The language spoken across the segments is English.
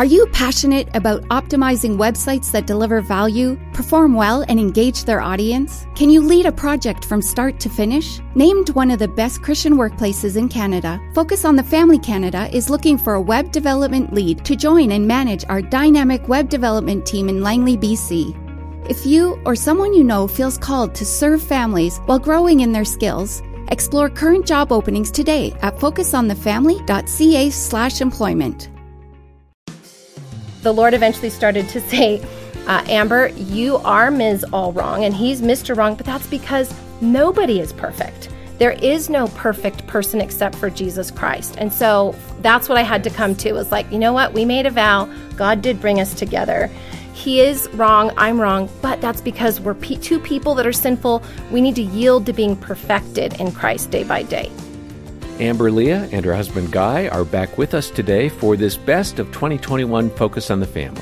Are you passionate about optimizing websites that deliver value, perform well, and engage their audience? Can you lead a project from start to finish? Named one of the best Christian workplaces in Canada, Focus on the Family Canada is looking for a web development lead to join and manage our dynamic web development team in Langley, BC. If you or someone you know feels called to serve families while growing in their skills, explore current job openings today at focusonthefamily.ca/employment the Lord eventually started to say, uh, Amber, you are Ms. All Wrong and he's Mr. Wrong, but that's because nobody is perfect. There is no perfect person except for Jesus Christ. And so that's what I had to come to was like, you know what? We made a vow. God did bring us together. He is wrong, I'm wrong, but that's because we're two people that are sinful. We need to yield to being perfected in Christ day by day. Amber Lia and her husband Guy are back with us today for this best of 2021 Focus on the Family.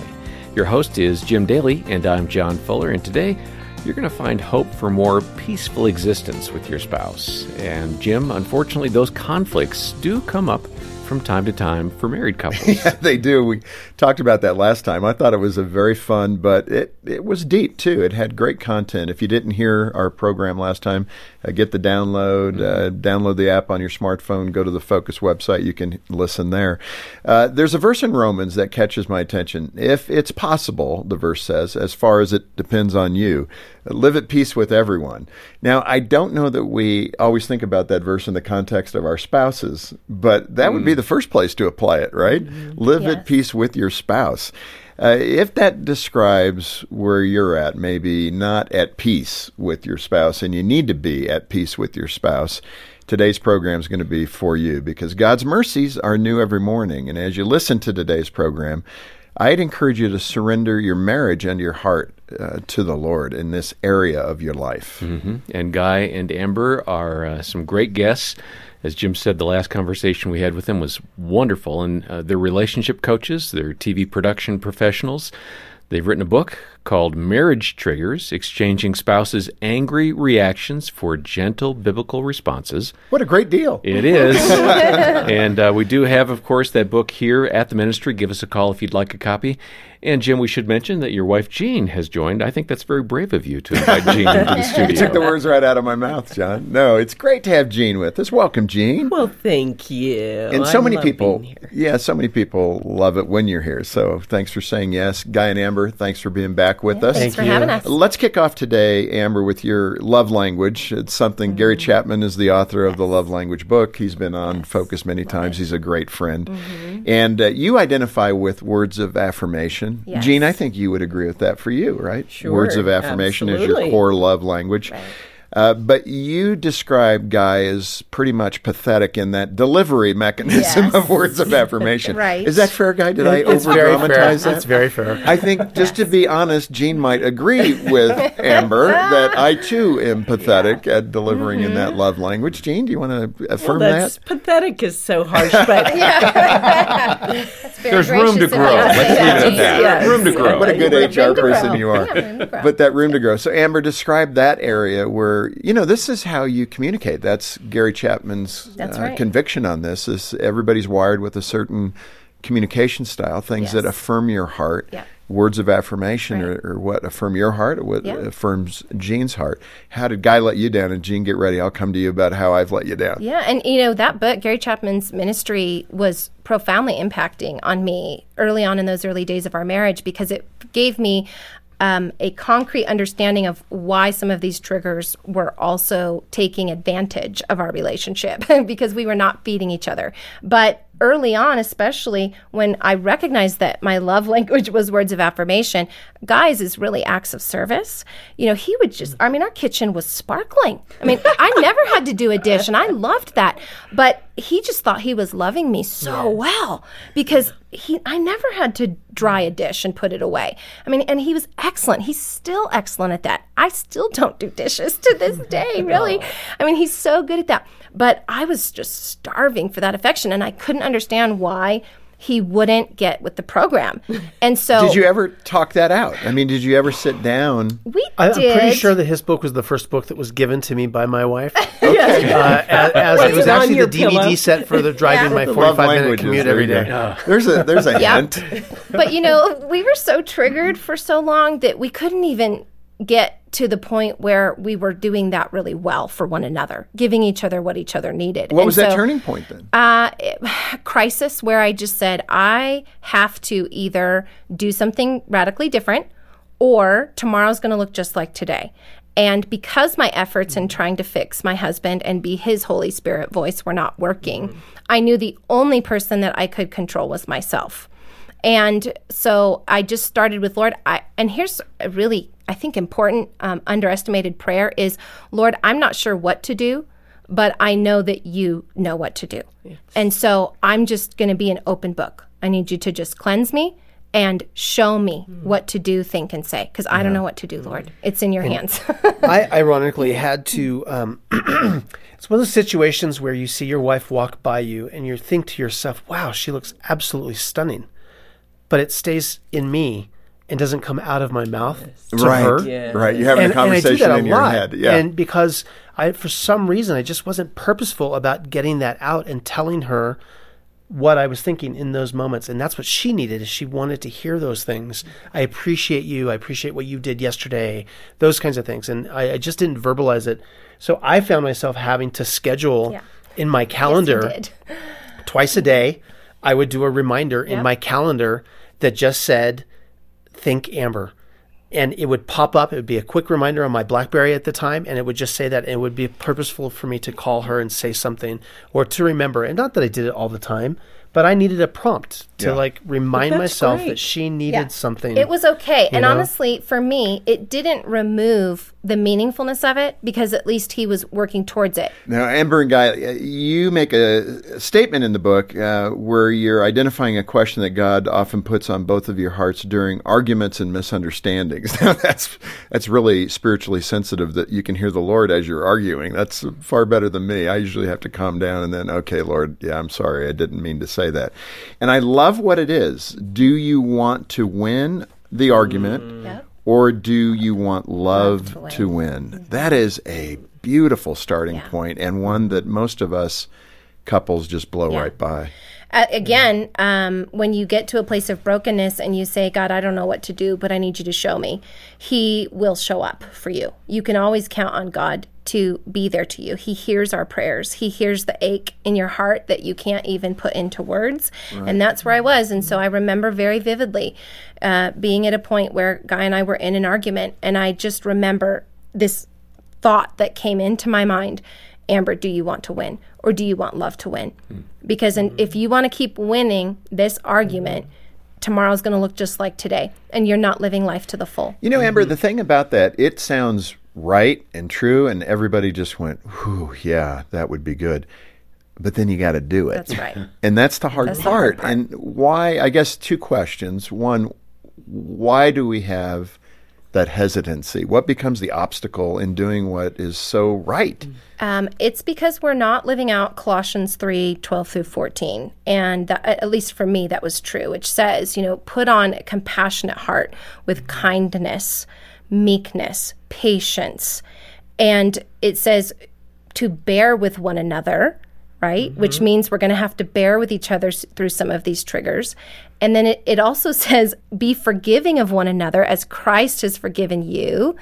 Your host is Jim Daly, and I'm John Fuller, and today you're going to find hope for more peaceful existence with your spouse. And Jim, unfortunately, those conflicts do come up from time to time for married couples. yeah, they do. We talked about that last time. I thought it was a very fun, but it, it was deep too. It had great content. If you didn't hear our program last time, uh, get the download, mm-hmm. uh, download the app on your smartphone, go to the Focus website. You can listen there. Uh, there's a verse in Romans that catches my attention. If it's possible, the verse says, as far as it depends on you, live at peace with everyone. Now, I don't know that we always think about that verse in the context of our spouses, but that mm. would be mm. the first place to apply it, right? Mm-hmm. Live yes. at peace with your spouse. Uh, if that describes where you're at, maybe not at peace with your spouse, and you need to be at peace with your spouse, today's program is going to be for you because God's mercies are new every morning. And as you listen to today's program, I'd encourage you to surrender your marriage and your heart uh, to the Lord in this area of your life. Mm-hmm. And Guy and Amber are uh, some great guests. As Jim said, the last conversation we had with them was wonderful. And uh, they're relationship coaches, they're TV production professionals. They've written a book called Marriage Triggers Exchanging Spouses' Angry Reactions for Gentle Biblical Responses. What a great deal. It is. and uh, we do have, of course, that book here at the ministry. Give us a call if you'd like a copy. And Jim, we should mention that your wife Jean has joined. I think that's very brave of you to invite Jean into the studio. You took the words right out of my mouth, John. No, it's great to have Jean with us. Welcome, Jean. Well, thank you. And so I many people, yeah, so many people love it when you're here. So thanks for saying yes, Guy and Amber. Thanks for being back with yeah, us. Thanks thank for you. having us. Let's kick off today, Amber, with your love language. It's something mm-hmm. Gary Chapman is the author of yes. the Love Language book. He's been on yes. Focus many love times. It. He's a great friend, mm-hmm. and uh, you identify with words of affirmation. Yes. Jean, I think think you would agree with that for you, right? Sure. Words of affirmation absolutely. is your core love language. Right. Uh, but you describe Guy as pretty much pathetic in that delivery mechanism yes. of words of affirmation. right. Is that fair, Guy? Did I over dramatize that? That's very fair. I think, just to be honest, Jean might agree with Amber that I too am pathetic yeah. at delivering mm-hmm. in that mm-hmm. love language. Jean, do you want to affirm well, that's, that? Pathetic is so harsh, but there's room to grow. Let's leave it at that. Yes. Room to grow. What a good HR person you are. Yeah, but that room to grow. So, Amber, describe that area where you know this is how you communicate. That's Gary Chapman's That's uh, right. conviction on this. Is everybody's wired with a certain communication style, things yes. that affirm your heart. Yeah. Words of affirmation right. or, or, what affirm your heart or what yeah. affirms Jean's heart. How did Guy let you down? And Jean, get ready. I'll come to you about how I've let you down. Yeah. And, you know, that book, Gary Chapman's ministry, was profoundly impacting on me early on in those early days of our marriage because it gave me um, a concrete understanding of why some of these triggers were also taking advantage of our relationship because we were not feeding each other. But early on, especially when I recognized that my love language was words of affirmation, Guy's is really acts of service. You know, he would just, I mean, our kitchen was sparkling. I mean, I never had to do a dish and I loved that. But he just thought he was loving me so yes. well because he, I never had to dry a dish and put it away. I mean, and he was excellent. He's still excellent at that. I still don't do dishes to this day, really. I mean, he's so good at that. But I was just starving for that affection and I couldn't understand why he wouldn't get with the program. And so Did you ever talk that out? I mean, did you ever sit down? we I, I'm pretty sure that his book was the first book that was given to me by my wife. Uh, as, as it was it actually the DVD pillow? set for the driving my 45 minute commute every day. every you There's a there's a Yeah. hint. but you know, we were so triggered for so long that we couldn't even get to the point where we were doing that really well for one another, giving each other what each other needed. What And was that turning point then? uh, it- crisis where I just said, I have to either do something radically different or tomorrow's going to look just like today. And because my efforts in trying to fix my husband and be his Holy Spirit voice were not working, I knew the only person that I could control was myself. And so I just started with Lord. I and here's a really I think important um, underestimated prayer is Lord. I'm not sure what to do, but I know that you know what to do. And so I'm just going to be an open book. I need you to just cleanse me and show me what to do, think, and say because I don't know what to do, Lord. It's in your hands. I ironically had to. Um, it's one of those situations where you see your wife walk by you and you think to yourself, wow, she looks absolutely stunning. But it stays in me and doesn't come out of my mouth to right, her. Yeah. right. You're having and, a conversation and I do that in a your lot. head. Yeah. And because I, for some reason, I just wasn't purposeful about getting that out and telling her what I was thinking in those moments. And that's what she needed is she wanted to hear those things. I appreciate you. I appreciate what you did yesterday. Those kinds of things. And I, I just didn't verbalize it. So I found myself having to schedule Yeah. in my calendar did. twice a day, I would do a reminder in my calendar that just said, Think Amber. And it would pop up. It would be a quick reminder on my Blackberry at the time, and it would just say that. It would be purposeful for me to call her and say something or to remember. And not that I did it all the time, but I needed a prompt to Yeah. like remind myself great. that she needed Yeah. something. It was okay. And know? honestly, for me, it didn't remove the meaningfulness of it because at least he was working towards it. Now, Amber and Guy, uh, you make a statement in the book uh, where you're identifying a question that God often puts on both of your hearts during arguments and misunderstandings. Now, that's that's really spiritually sensitive that you can hear the Lord as you're arguing. That's far better than me. I usually have to calm down and then, okay, Lord, yeah, I'm sorry, I didn't mean to say that. And I love what it is. Do you want to win the argument? Yep. or do you want love, to win. to win? That is a beautiful starting Yeah. point and one that most of us couples just blow Yeah. right by. Uh, again, um, when you get to a place of brokenness and you say, God, I don't know what to do, but I need you to show me, He will show up for you. You can always count on God to be there to you. He hears our prayers, He hears the ache in your heart that you can't even put into words. And that's where I was. And so I remember very vividly uh, being at a point where Guy and I were in an argument, and I just remember this thought that came into my mind Amber, do you want to win or do you want love to win? Because in, if you want to keep winning this argument, tomorrow's going to look just like today and you're not living life to the full. You know, Amber, mm-hmm. the thing about that, it sounds right and true, and everybody just went, whew, yeah, that would be good. But then you got to do it. That's right. And that's the hard, That's the hard part. part. And why, I guess, two questions. One, why do we have that hesitancy? What becomes the obstacle in doing what is so right? Um, it's because we're not living out Colossians 3 12 through 14. And that, at least for me, that was true, which says, you know, put on a compassionate heart with kindness, meekness, patience. And it says to bear with one another, right? Which means we're going to have to bear with each other through some of these triggers. And then it, it also says, be forgiving of one another as Christ has forgiven you.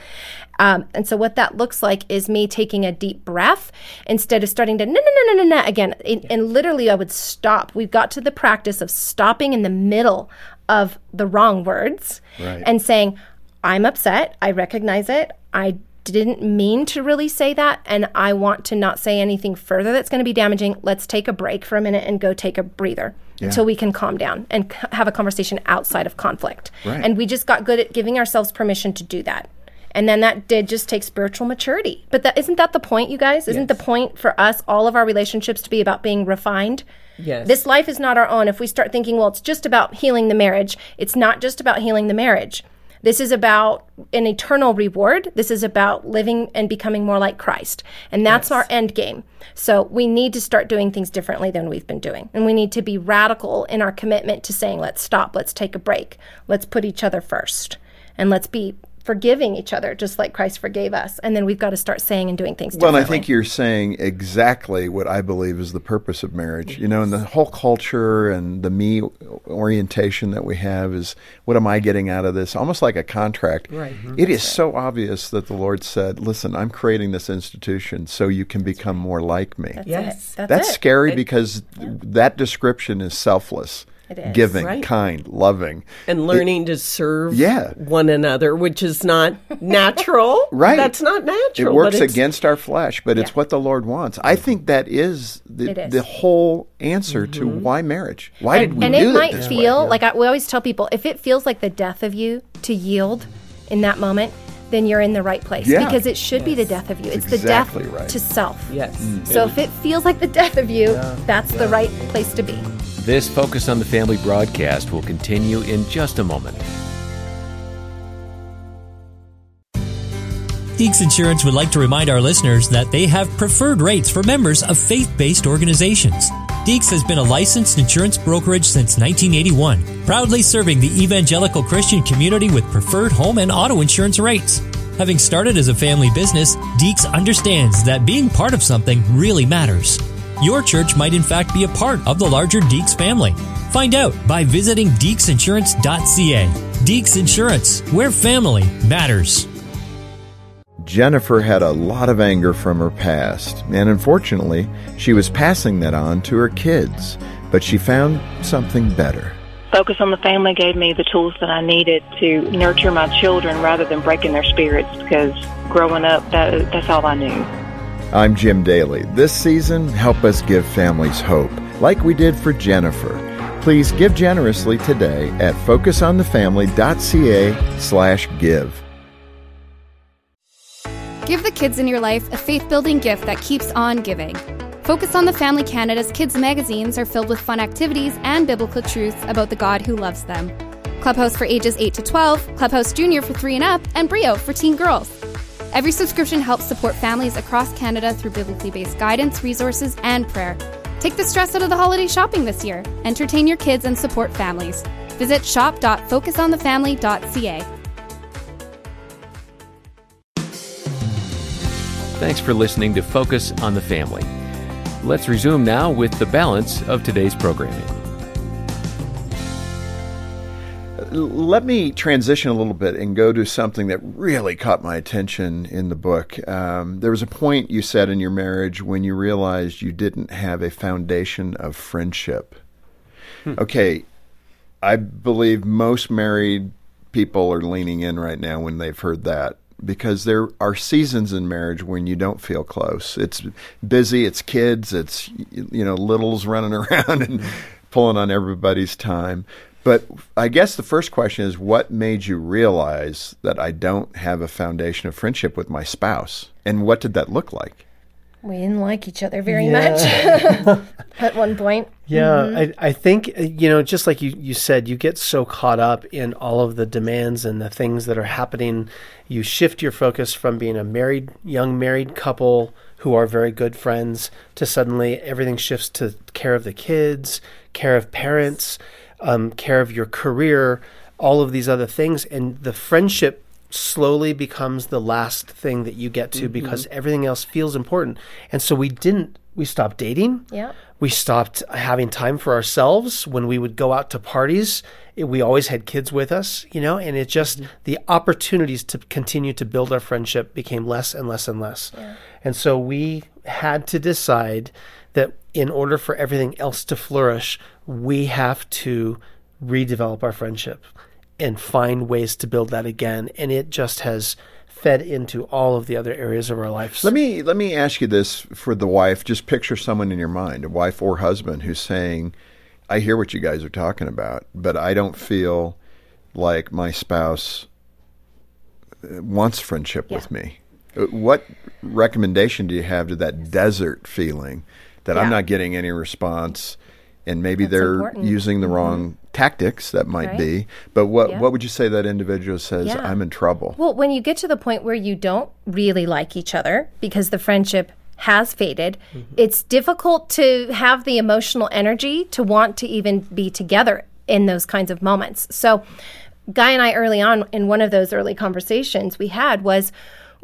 Um, and so, what that looks like is me taking a deep breath instead of starting to no, no, no, no, no, no again. And, and literally, I would stop. We've got to the practice of stopping in the middle of the wrong words Right. and saying, I'm upset. I recognize it. I didn't mean to really say that. And I want to not say anything further that's going to be damaging. Let's take a break for a minute and go take a breather until we can calm down and c- have a conversation outside of conflict. Right. And we just got good at giving ourselves permission to do that. And then that did just take spiritual maturity. But that isn't that the point, you guys? Isn't the point for us, all of our relationships, to be about being refined? Yes. This life is not our own. If we start thinking, well, it's just about healing the marriage, it's not just about healing the marriage. This is about an eternal reward. This is about living and becoming more like Christ. And that's our end game. So we need to start doing things differently than we've been doing. And we need to be radical in our commitment to saying, let's stop, let's take a break, let's put each other first, and let's be forgiving each other just like Christ forgave us. And then we've got to start saying and doing things Well, differently. and I think you're saying exactly what I believe is the purpose of marriage. You know, and the whole culture and the me orientation that we have is what am I getting out of this? Almost like a contract. Right. Mm-hmm. It is so obvious that the Lord said, "Listen, I'm creating this institution so you can become more like me." That's Yes. it. That's, That's it. scary because that description is selfless, It is. Giving, Right. kind, loving. and learning to serve Yeah. one another, which is not natural. Right. That's not natural. It works against our flesh, but it's what the Lord wants. I think that is the, It is. the whole answer to mm-hmm. why marriage. Why did we and do it it might this way? feel like I, we always tell people if it feels like the death of you to yield in that moment then you're in the right place Yeah. because it should be the death of you it's exactly the death right. to self Yes. Mm. so if it feels like the death of you that's the right place to be This Focus on the Family broadcast will continue in just a moment. Deeks Insurance would like to remind our listeners that they have preferred rates for members of faith based organizations. Deeks has been a licensed insurance brokerage since 1981, proudly serving the evangelical Christian community with preferred home and auto insurance rates. Having started as a family business, Deeks understands that being part of something really matters. Your church might in fact be a part of the larger Deeks family. Find out by visiting deeksinsurance.ca. Deeks Insurance, where family matters. Jennifer had a lot of anger from her past, and unfortunately, she was passing that on to her kids. But she found something better. Focus on the Family gave me the tools that I needed to nurture my children rather than breaking their spirits because growing up, that, that's all I knew. I'm Jim Daly. This season, help us give families hope, like we did for Jennifer. Please give generously today at focusonthefamily.ca slash give. The kids in your life a faith building gift that keeps on giving. Focus on the Family Canada's kids magazines are filled with fun activities and biblical truths about the God who loves them. Clubhouse for ages 8 to 12, Clubhouse Junior for 3 and up, and Brio for teen girls. Every subscription helps support families across Canada through biblically based guidance, resources, and prayer. Take the stress out of the holiday shopping this year. Entertain your kids and support families. Visit shop.focusonthefamily.ca. Thanks for listening to Focus on the Family. Let's resume now with the balance of today's programming. Let me transition a little bit and go to something that really caught my attention in the book. Um, there was a point you said in your marriage when you realized you didn't have a foundation of friendship. Okay, I believe most married people are leaning in right now when they've heard that because there are seasons in marriage when you don't feel close. It's busy, it's kids, it's you know littles running around and pulling on everybody's time. But I guess the first question is what made you realize that I don't have a foundation of friendship with my spouse? And what did that look like? we didn't like each other very much at one point Yeah, I, I think, uh, you know, just like you, you said, you get so caught up in all of the demands and the things that are happening. You shift your focus from being a married, young married couple who are very good friends to suddenly everything shifts to care of the kids, care of parents, um, care of your career, all of these other things. And the friendship slowly becomes the last thing that you get to because everything else feels important. And so we didn't, we stopped dating yeah we stopped having time for ourselves when we would go out to parties it, we always had kids with us you know and it just the opportunities to continue to build our friendship became less and less and less Yeah. and so we had to decide that in order for everything else to flourish we have to redevelop our friendship and find ways to build that again and it just has fed into all of the other areas of our lives Let me let me ask you this for the wife. Just picture someone in your mind, a wife or husband, who's saying, "I hear what you guys are talking about, but I don't feel like my spouse uh, wants friendship with me." Uh, What recommendation do you have to that desert feeling that I'm not getting any response, and maybe they're important. using the mm-hmm. wrong tactics that might Right. be. But what Yeah. what would you say that individual says? Yeah. I'm in trouble. Well, when you get to the point where you don't really like each other because the friendship has faded, mm-hmm. it's difficult to have the emotional energy to want to even be together in those kinds of moments. So, Guy and I, early on in one of those early conversations we had, was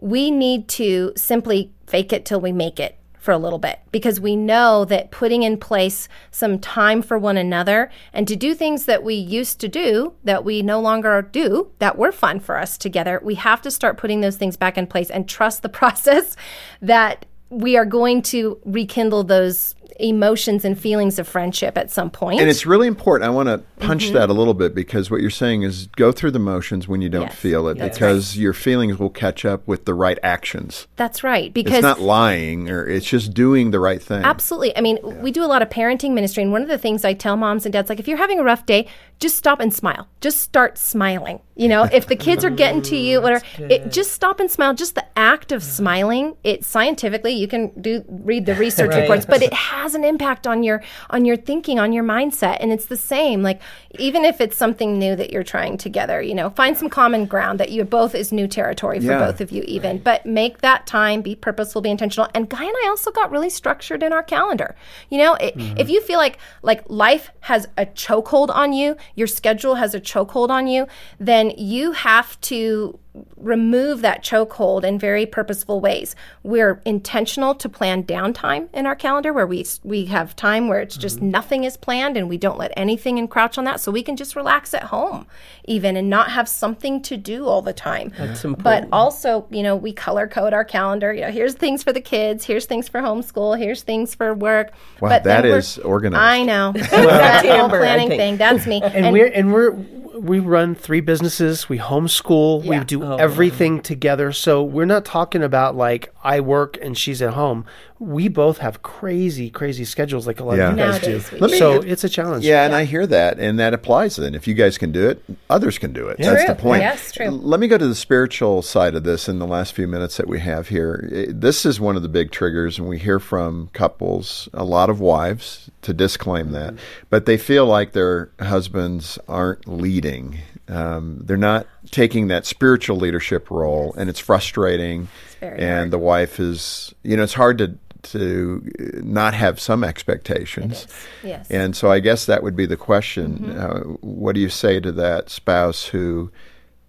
we need to simply fake it till we make it for a little bit because we know that putting in place some time for one another and to do things that we used to do that we no longer do that were fun for us together, we have to start putting those things back in place and trust the process that we are going to rekindle those emotions and feelings of friendship at some point. And it's really important. I want to punch mm-hmm. that a little bit because what you're saying is go through the motions when you don't Yes. feel it because your feelings will catch up with the right actions. That's right. Because It's not lying or it's just doing the right thing. Absolutely. I mean, we do a lot of parenting ministry, and one of the things I tell moms and dads, like, if you're having a rough day, just stop and smile. Just start smiling. You know, if the kids are getting to you, whatever, it just stop and smile. Just the act of smiling. It scientifically, you can do read the research Right. reports, but it has an impact on your on your thinking, on your mindset, and it's the same. Like, even if it's something new that you're trying together, you know, find some common ground that you both is new territory for Yeah. both of you, even. But make that time, be purposeful, be intentional. And Guy and I also got really structured in our calendar. You know, it, if mm-hmm. you feel like like life has a chokehold on you, your schedule has a chokehold on you, then you have to remove that chokehold in very purposeful ways. We're intentional to plan downtime in our calendar where we we have time where it's just mm-hmm. nothing is planned and we don't let anything encroach on that so we can just relax at home even and not have something to do all the time. That's important. But also, you know, we color code our calendar. You know, here's things for the kids, here's things for homeschool, here's things for work. Wow, but then that we're- is organized. I know. that whole Amber, I planning thing. That's me. and, we're and we're we run three businesses. We homeschool. We Yeah. do oh, everything together. So we're not talking about like I work and she's at home. We both have crazy, crazy schedules like a lot Yeah. of you guys Nowadays do. we do. so it's a challenge. Yeah, and I hear that, and that applies then. If you guys can do it, others can do it. That's True. the point. Yes, true. Let me go to the spiritual side of this in the last few minutes that we have here. This is one of the big triggers, and we hear from couples, a lot of wives, to disclaim that, but they feel like their husbands aren't leading. Um, they're not taking that spiritual leadership role, and it's frustrating. very and hard. the wife is, you know, it's hard to to uh, not have some expectations. Yes. And so I guess that would be the question. Uh, what do you say to that spouse who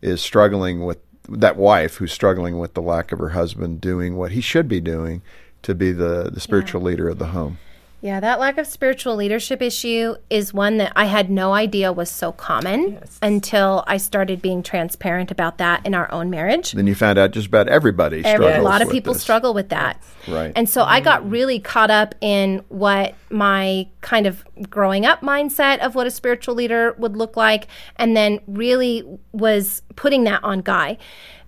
is struggling with that wife who's struggling with the lack of her husband doing what he should be doing to be the, the spiritual leader of the home? Yeah, that lack of spiritual leadership issue is one that I had no idea was so common until I started being transparent about that in our own marriage. Then you found out just about everybody Every- struggles a lot of with people this. struggle with that. Right. And so I got really caught up in what my kind of growing up mindset of what a spiritual leader would look like, and then really was putting that on Guy.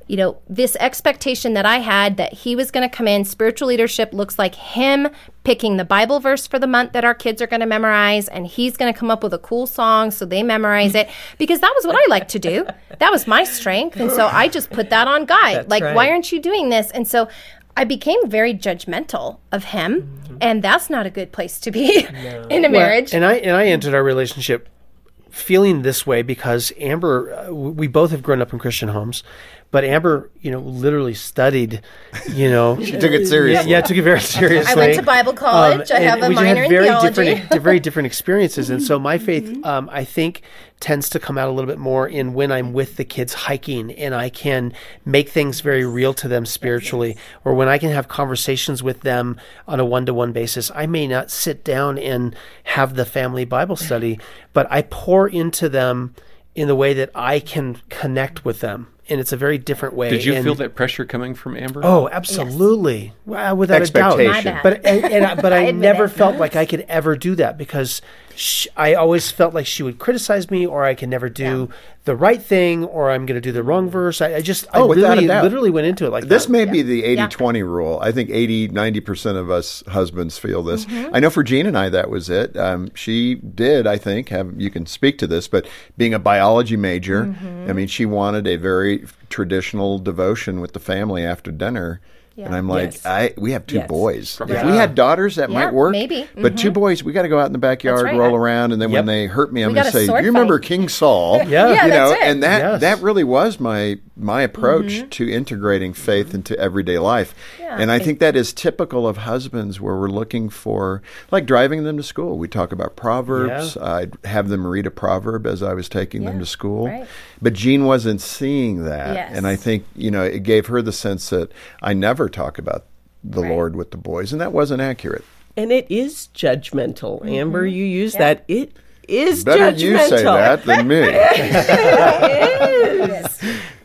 You know, this expectation that I had that he was going to come in, spiritual leadership looks like him picking the Bible verse for the month that our kids are going to memorize, and he's going to come up with a cool song so they memorize it because that was what I like to do. That was my strength. And so I just put that on Guy. That's like, right. why aren't you doing this? And so I became very judgmental of him, and that's not a good place to be in a Well, marriage. and I and I entered our relationship feeling this way because Amber, uh, we both have grown up in Christian homes, but Amber, you know, literally studied, you know, She took it seriously. Yeah, took it very seriously. I went to Bible college. I and have a minor had in very theology. different, di- very different experiences, and so my faith, Mm-hmm. um, I think, tends to come out a little bit more in when I'm with the kids hiking, and I can make things very real to them spiritually, or when I can have conversations with them on a one-to-one basis. I may not sit down and have the family Bible study, but I pour into them in the way that I can connect with them, and it's a very different way. Did you And- feel that pressure coming from Amber? Oh, absolutely, Wow, without a doubt. Expectation. But and, and I, but I, admit never it. felt like I could ever do that because sh I always felt like she would criticize me, or I can never do the right thing, or I'm going to do the wrong verse. I, I just I Oh, without a doubt. literally went into it like This that. may be the 80 20 rule. I think 80, 90% of us husbands feel this. I know for Jean and I, that was it. Um, she did, I think, have, you can speak to this, but being a biology major, I mean, she wanted a very traditional devotion with the family after dinner. Yeah. And I'm like, Yes. I we have two Yes. boys. If Yeah. we had daughters, that Yeah, might work. maybe. But mm-hmm. two boys, we got to go out in the backyard, right. roll around, and then when they hurt me, I'm going to say, sword "Do you remember. King Saul?" Yeah. Yeah, you know, that's it. and that Yes. that really was my my approach mm-hmm. to integrating faith into everyday life. Yeah. And I think that is typical of husbands, where we're looking for like driving them to school. We talk about proverbs. I'd have them read a proverb as I was taking them to school. right. But Jean wasn't seeing that, Yes. and I think you know it gave her the sense that I never talk about the Right. Lord with the boys, and that wasn't accurate. And it is judgmental. Mm-hmm. Amber, you use that. It is Better judgmental. you say that than me.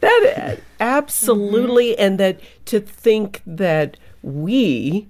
That uh, absolutely, and that to think that we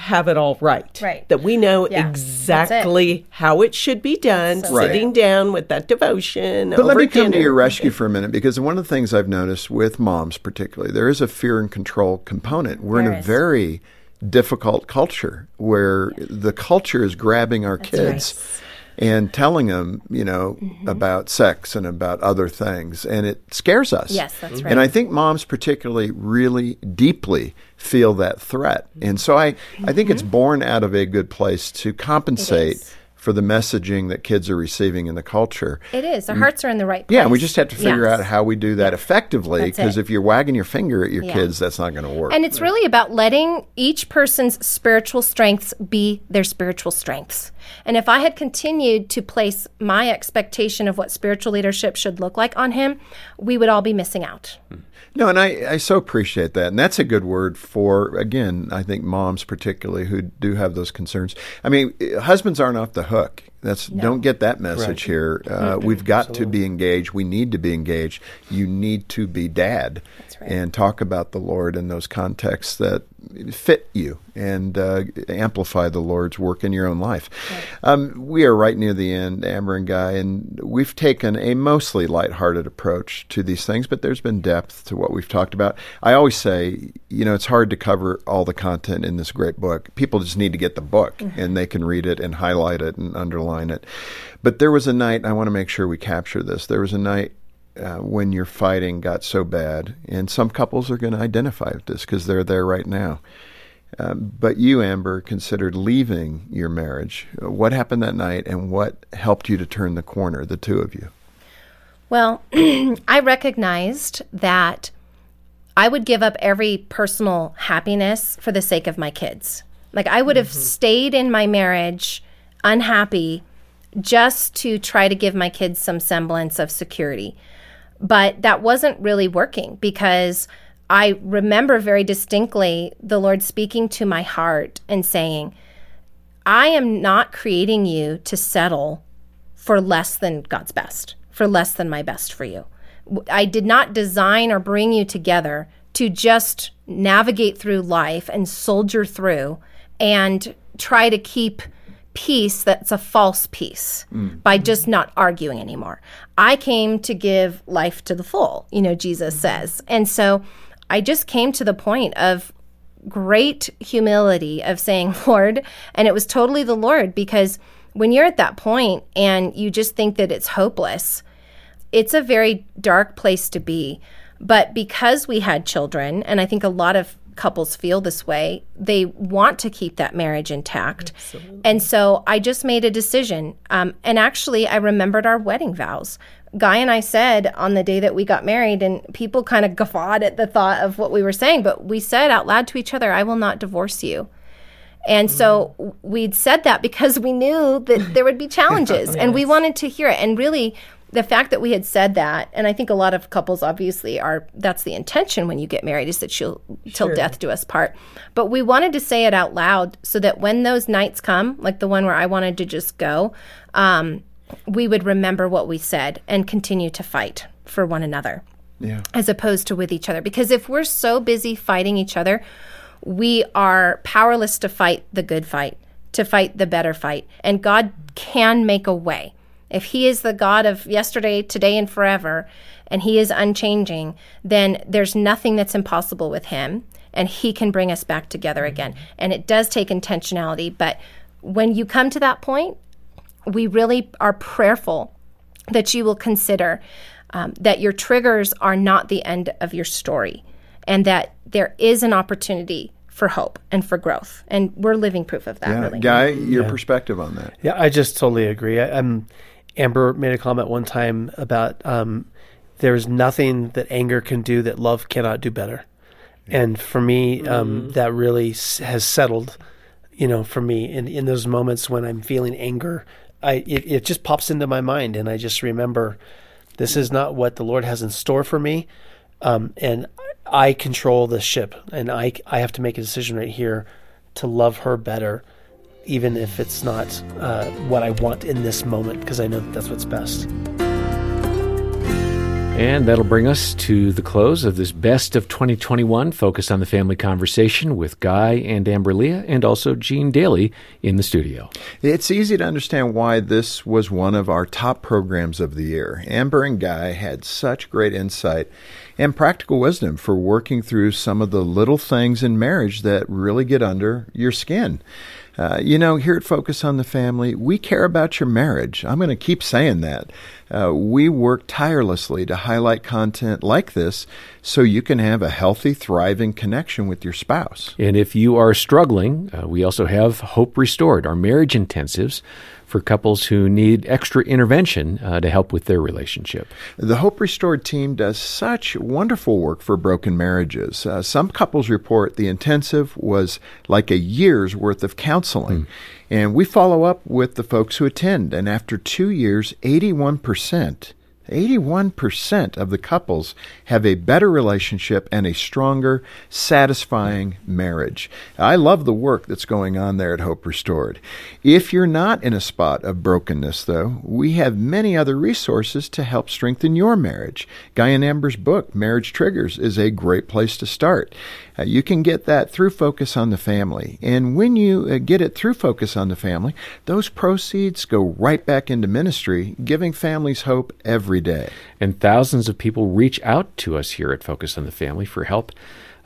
have it all right, Right. That we know Yeah, exactly how it should be done. So Right. Sitting down with that devotion. But let over me come to your rescue for a minute because one of the things I've noticed with moms, particularly, there is a fear and control component. We're in a is. very difficult culture where the culture is grabbing our kids and telling them, you know, Mm-hmm. about sex and about other things, and it scares us. Yes, that's right. And I think moms, particularly, really deeply feel that threat, and so I, I think it's born out of a good place to compensate. For the messaging that kids are receiving in the culture, It is. Our mm. hearts are in the right place. yeah, and we just have to figure Yes. out how we do that effectively. Because if you're wagging your finger at your Yeah. kids, that's not going to work. And it's really about letting each person's spiritual strengths be their spiritual strengths. And if I had continued to place my expectation of what spiritual leadership should look like on him, we would all be missing out. Hmm. no, and I, I so appreciate that. And that's a good word for, again, I think moms particularly who do have those concerns. I mean, husbands aren't off the hook. That's don't get that message here. Uh, we've got to be engaged. We need to be engaged. You need to be dad right. and talk about the Lord in those contexts that fit you and uh, amplify the Lord's work in your own life. Um, we are right near the end, Amber and Guy, and we've taken a mostly lighthearted approach to these things, but there's been depth to what we've talked about. I always say, you know, it's hard to cover all the content in this great book. People just need to get the book and they can read it and highlight it and underline it. But there was a night, I want to make sure we capture this. There was a night uh, when your fighting got so bad, and some couples are going to identify with this because they're there right now. Um, but you, Amber, considered leaving your marriage. What happened that night, and what helped you to turn the corner, the two of you? Well, I recognized that I would give up every personal happiness for the sake of my kids. Like I would have stayed in my marriage unhappy just to try to give my kids some semblance of security. But that wasn't really working because I remember very distinctly the Lord speaking to my heart and saying, I am not creating you to settle for less than God's best, for less than my best for you. I did not design or bring you together to just navigate through life and soldier through and try to keep peace that's a false peace by just not arguing anymore. I came to give life to the full, you know, Jesus says. And so I just came to the point of great humility of saying, Lord, and it was totally the Lord because when you're at that point and you just think that it's hopeless, it's a very dark place to be. But because we had children, and I think a lot of couples feel this way, they want to keep that marriage intact. And so I just made a decision. Um, and actually, I remembered our wedding vows. Guy and I said on the day that we got married, and people kind of guffawed at the thought of what we were saying, but we said out loud to each other, I will not divorce you. And so we'd said that because we knew that there would be challenges and we wanted to hear it. And really, the fact that we had said that, and I think a lot of couples obviously are, that's the intention when you get married is that you'll, till death do us part. But we wanted to say it out loud so that when those nights come, like the one where I wanted to just go, um, we would remember what we said and continue to fight for one another Yeah. as opposed to with each other. Because if we're so busy fighting each other, we are powerless to fight the good fight, to fight the better fight. And God can make a way. If He is the God of yesterday, today, and forever, and He is unchanging, then there's nothing that's impossible with Him. And He can bring us back together again. And it does take intentionality. But when you come to that point, we really are prayerful that you will consider um, that your triggers are not the end of your story and that there is an opportunity for hope and for growth. And we're living proof of that, Yeah. really. Guy, your perspective on that? Yeah, I just totally agree. I, um, Amber made a comment one time about um, there's nothing that anger can do that love cannot do better, and for me, um, that really has settled. You know, for me, in in those moments when I'm feeling anger, I it, it just pops into my mind, and I just remember this is not what the Lord has in store for me, um, and I control the ship, and I I have to make a decision right here to love her better even if it's not uh, what I want in this moment, because I know that that's what's best. And that'll bring us to the close of this best of 2021 Focus on the Family conversation with Guy and Amber Lia and also Jean Daly in the studio. It's easy to understand why this was one of our top programs of the year. Amber and Guy had such great insight and practical wisdom for working through some of the little things in marriage that really get under your skin. Uh, you know, here at Focus on the Family, we care about your marriage. I'm going to keep saying that. Uh, we work tirelessly to highlight content like this so you can have a healthy, thriving connection with your spouse. And if you are struggling, uh, we also have Hope Restored, our marriage intensives for couples who need extra intervention uh, to help with their relationship. The Hope Restored team does such wonderful work for broken marriages. Uh, some couples report the intensive was like a year's worth of counseling. And we follow up with the folks who attend. And after two years, 81%. 81% of the couples have a better relationship and a stronger, satisfying marriage. I love the work that's going on there at Hope Restored. If you're not in a spot of brokenness, though, we have many other resources to help strengthen your marriage. Guy and Amber's book, Marriage Triggers, is a great place to start. Uh, you can get that through Focus on the Family. And when you uh, get it through Focus on the Family, those proceeds go right back into ministry, giving families hope every day. And thousands of people reach out to us here at Focus on the Family for help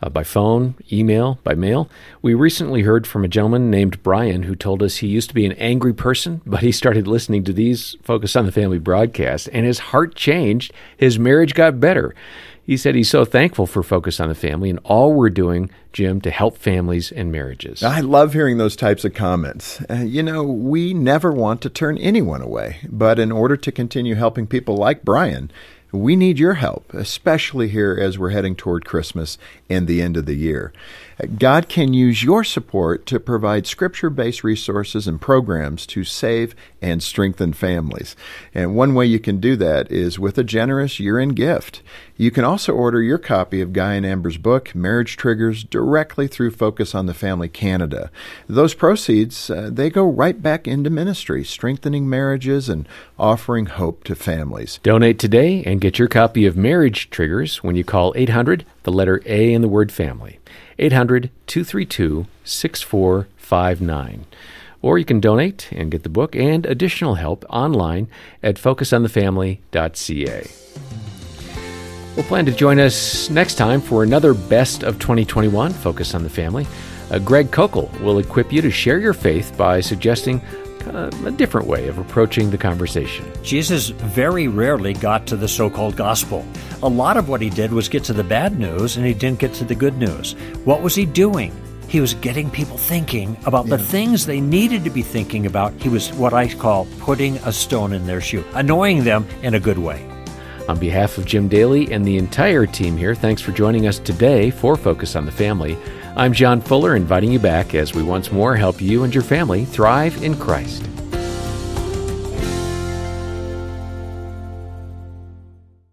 uh, by phone, email, by mail. We recently heard from a gentleman named Brian who told us he used to be an angry person, but he started listening to these Focus on the Family broadcasts, and his heart changed. His marriage got better. He said he's so thankful for Focus on the Family and all we're doing, Jim, to help families and marriages. I love hearing those types of comments. Uh, you know, we never want to turn anyone away, but in order to continue helping people like Brian, we need your help, especially here as we're heading toward Christmas and the end of the year. God can use your support to provide scripture based resources and programs to save and strengthen families. And one way you can do that is with a generous year end gift. You can also order your copy of Guy and Amber's book, Marriage Triggers, directly through Focus on the Family Canada. Those proceeds, uh, they go right back into ministry, strengthening marriages and offering hope to families. Donate today and get your copy of Marriage Triggers when you call 800, the letter A in the word family. 800 232 6459. Or you can donate and get the book and additional help online at focusonthefamily.ca. We'll plan to join us next time for another Best of 2021 Focus on the Family. Uh, Greg Koukl will equip you to share your faith by suggesting a different way of approaching the conversation. Jesus very rarely got to the so called gospel. A lot of what he did was get to the bad news, and he didn't get to the good news. What was he doing? He was getting people thinking about the things they needed to be thinking about. He was what I call putting a stone in their shoe, annoying them in a good way. On behalf of Jim Daly and the entire team here, thanks for joining us today for Focus on the Family. I'm John Fuller, inviting you back as we once more help you and your family thrive in Christ.